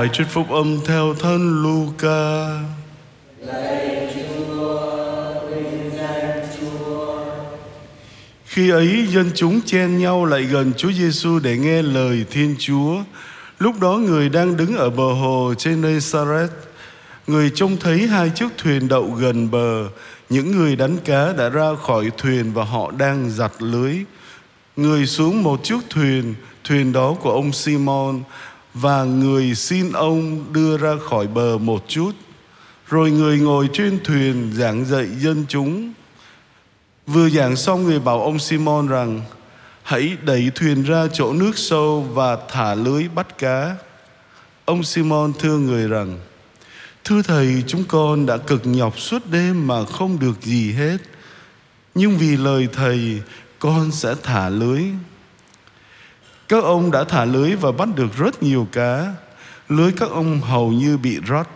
Bài trích phúc âm theo thân Luca. Khi ấy dân chúng chen nhau lại gần Chúa Giêsu để nghe lời Thiên Chúa. Lúc đó người đang đứng ở bờ hồ trên nơi Saret. Người trông thấy hai chiếc thuyền đậu gần bờ. Những người đánh cá đã ra khỏi thuyền và họ đang giặt lưới. Người xuống một chiếc thuyền, thuyền đó của ông Simon và người xin ông đưa ra khỏi bờ một chút. Rồi người ngồi trên thuyền giảng dạy dân chúng. Vừa giảng xong người bảo ông Simon rằng, Hãy đẩy thuyền ra chỗ nước sâu và thả lưới bắt cá. Ông Simon thưa người rằng, Thưa Thầy, chúng con đã cực nhọc suốt đêm mà không được gì hết Nhưng vì lời Thầy, con sẽ thả lưới các ông đã thả lưới và bắt được rất nhiều cá Lưới các ông hầu như bị rót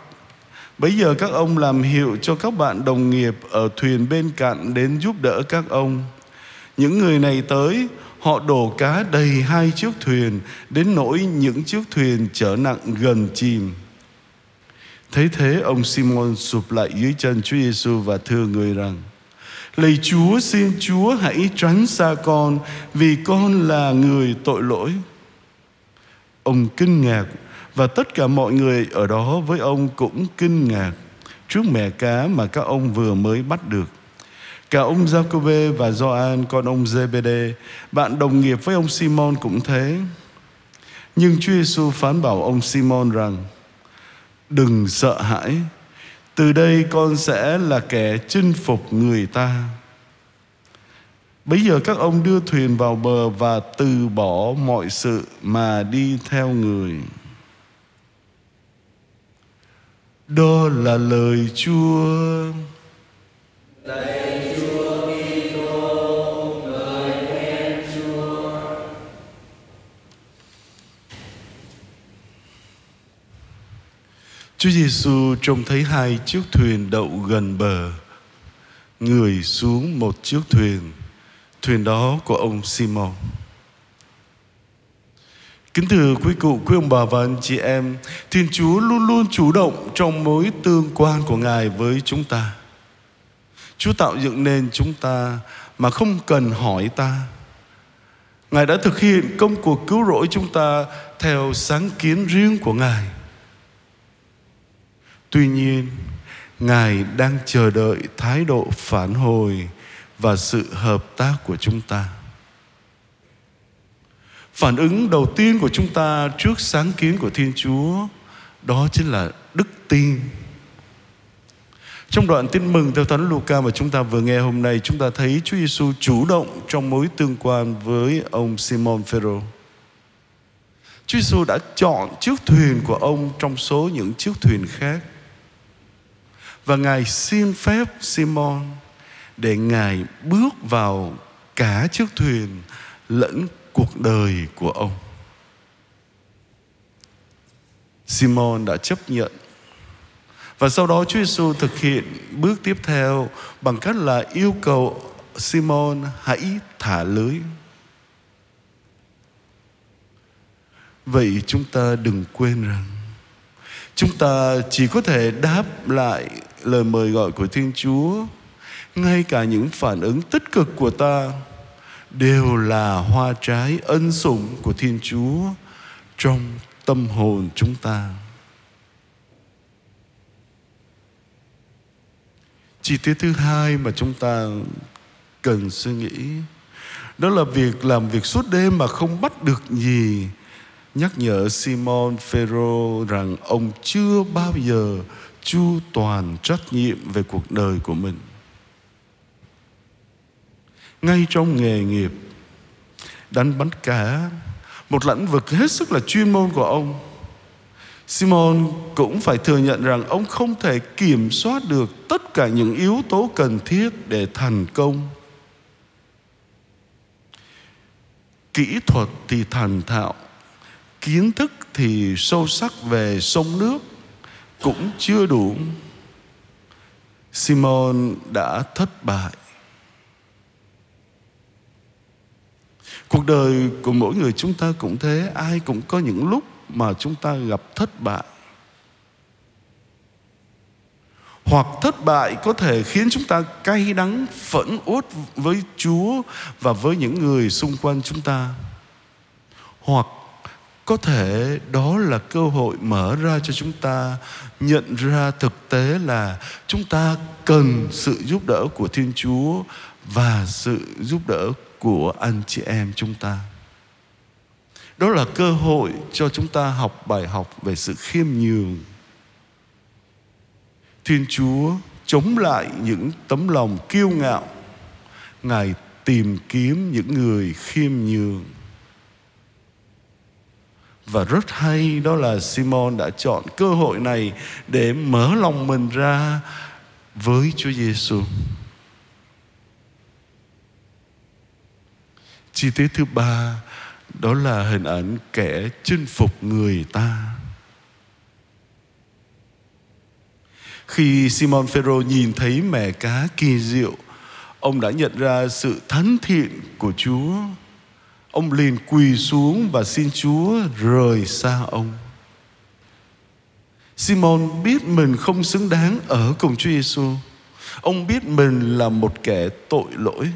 Bây giờ các ông làm hiệu cho các bạn đồng nghiệp ở thuyền bên cạnh đến giúp đỡ các ông. Những người này tới, họ đổ cá đầy hai chiếc thuyền, đến nỗi những chiếc thuyền chở nặng gần chìm. Thấy thế, ông Simon sụp lại dưới chân Chúa Giêsu và thưa người rằng: Lạy Chúa, xin Chúa hãy tránh xa con, vì con là người tội lỗi. Ông kinh ngạc và tất cả mọi người ở đó với ông cũng kinh ngạc trước mẹ cá mà các ông vừa mới bắt được. Cả ông Jacobe và Gioan con ông Zebede, bạn đồng nghiệp với ông Simon cũng thế. Nhưng Chúa Giêsu phán bảo ông Simon rằng: Đừng sợ hãi, từ đây con sẽ là kẻ chinh phục người ta. Bây giờ các ông đưa thuyền vào bờ và từ bỏ mọi sự mà đi theo người. Đó là lời Chúa. Lạy Chúa Giêsu trông thấy hai chiếc thuyền đậu gần bờ. Người xuống một chiếc thuyền, thuyền đó của ông Simon. Kính thưa quý cụ, quý ông bà và anh chị em, Thiên Chúa luôn luôn chủ động trong mối tương quan của Ngài với chúng ta. Chúa tạo dựng nên chúng ta mà không cần hỏi ta. Ngài đã thực hiện công cuộc cứu rỗi chúng ta theo sáng kiến riêng của Ngài. Tuy nhiên, Ngài đang chờ đợi thái độ phản hồi và sự hợp tác của chúng ta. Phản ứng đầu tiên của chúng ta trước sáng kiến của Thiên Chúa đó chính là đức tin. Trong đoạn tin mừng theo Thánh Luca mà chúng ta vừa nghe hôm nay, chúng ta thấy Chúa Giêsu chủ động trong mối tương quan với ông Simon Phêrô. Chúa Giêsu đã chọn chiếc thuyền của ông trong số những chiếc thuyền khác. Và Ngài xin phép Simon để Ngài bước vào cả chiếc thuyền lẫn cuộc đời của ông. Simon đã chấp nhận và sau đó Chúa Giêsu thực hiện bước tiếp theo bằng cách là yêu cầu Simon hãy thả lưới. Vậy chúng ta đừng quên rằng chúng ta chỉ có thể đáp lại lời mời gọi của Thiên Chúa ngay cả những phản ứng tích cực của ta đều là hoa trái ân sủng của Thiên Chúa trong tâm hồn chúng ta. Chi tiết thứ hai mà chúng ta cần suy nghĩ, đó là việc làm việc suốt đêm mà không bắt được gì nhắc nhở Simon Phêrô rằng ông chưa bao giờ chu toàn trách nhiệm về cuộc đời của mình ngay trong nghề nghiệp đánh bắn cá một lĩnh vực hết sức là chuyên môn của ông Simon cũng phải thừa nhận rằng ông không thể kiểm soát được tất cả những yếu tố cần thiết để thành công. Kỹ thuật thì thành thạo, kiến thức thì sâu sắc về sông nước cũng chưa đủ. Simon đã thất bại. Cuộc đời của mỗi người chúng ta cũng thế, ai cũng có những lúc mà chúng ta gặp thất bại hoặc thất bại có thể khiến chúng ta cay đắng phẫn uất với Chúa và với những người xung quanh chúng ta. Hoặc có thể đó là cơ hội mở ra cho chúng ta nhận ra thực tế là chúng ta cần sự giúp đỡ của Thiên Chúa và sự giúp đỡ của anh chị em chúng ta. Đó là cơ hội cho chúng ta học bài học về sự khiêm nhường Thiên Chúa chống lại những tấm lòng kiêu ngạo. Ngài tìm kiếm những người khiêm nhường. Và rất hay đó là Simon đã chọn cơ hội này để mở lòng mình ra với Chúa Giêsu. Chi tiết thứ ba đó là hình ảnh kẻ chinh phục người ta. Khi Simon Phêrô nhìn thấy mẻ cá kỳ diệu, ông đã nhận ra sự thánh thiện của Chúa. Ông liền quỳ xuống và xin Chúa rời xa ông. Simon biết mình không xứng đáng ở cùng Chúa Giêsu. Ông biết mình là một kẻ tội lỗi.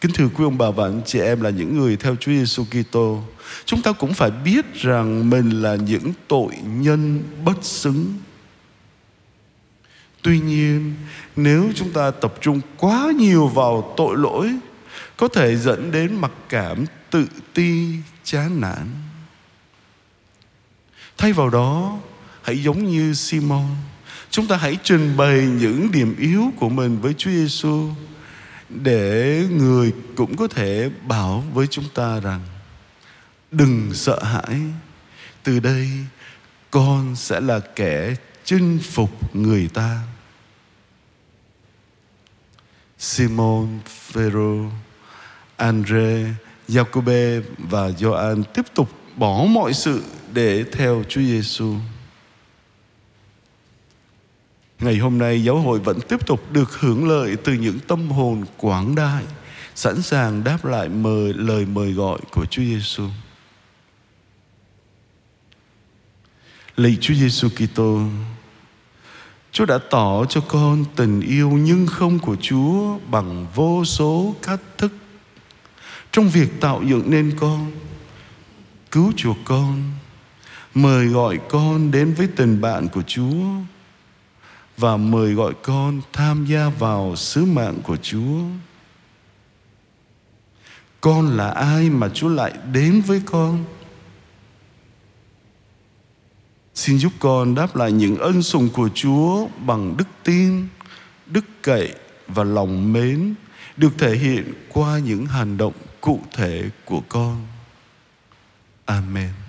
Kính thưa quý ông bà và anh chị em là những người theo Chúa Giêsu Kitô, chúng ta cũng phải biết rằng mình là những tội nhân bất xứng. Tuy nhiên, nếu chúng ta tập trung quá nhiều vào tội lỗi, có thể dẫn đến mặc cảm, tự ti, chán nản. Thay vào đó, hãy giống như Simon, chúng ta hãy trình bày những điểm yếu của mình với Chúa Giêsu để người cũng có thể bảo với chúng ta rằng đừng sợ hãi từ đây con sẽ là kẻ chinh phục người ta Simon, Phêrô, Andre, Jacobe và Gioan tiếp tục bỏ mọi sự để theo Chúa Giêsu. Ngày hôm nay giáo hội vẫn tiếp tục được hưởng lợi từ những tâm hồn quảng đại, sẵn sàng đáp lại mời lời mời gọi của Chúa Giêsu. Lạy Chúa Giêsu Kitô, Chúa đã tỏ cho con tình yêu nhưng không của Chúa bằng vô số cách thức trong việc tạo dựng nên con, cứu chuộc con, mời gọi con đến với tình bạn của Chúa và mời gọi con tham gia vào sứ mạng của Chúa. Con là ai mà Chúa lại đến với con? Xin giúp con đáp lại những ân sủng của Chúa bằng đức tin, đức cậy và lòng mến được thể hiện qua những hành động cụ thể của con. Amen.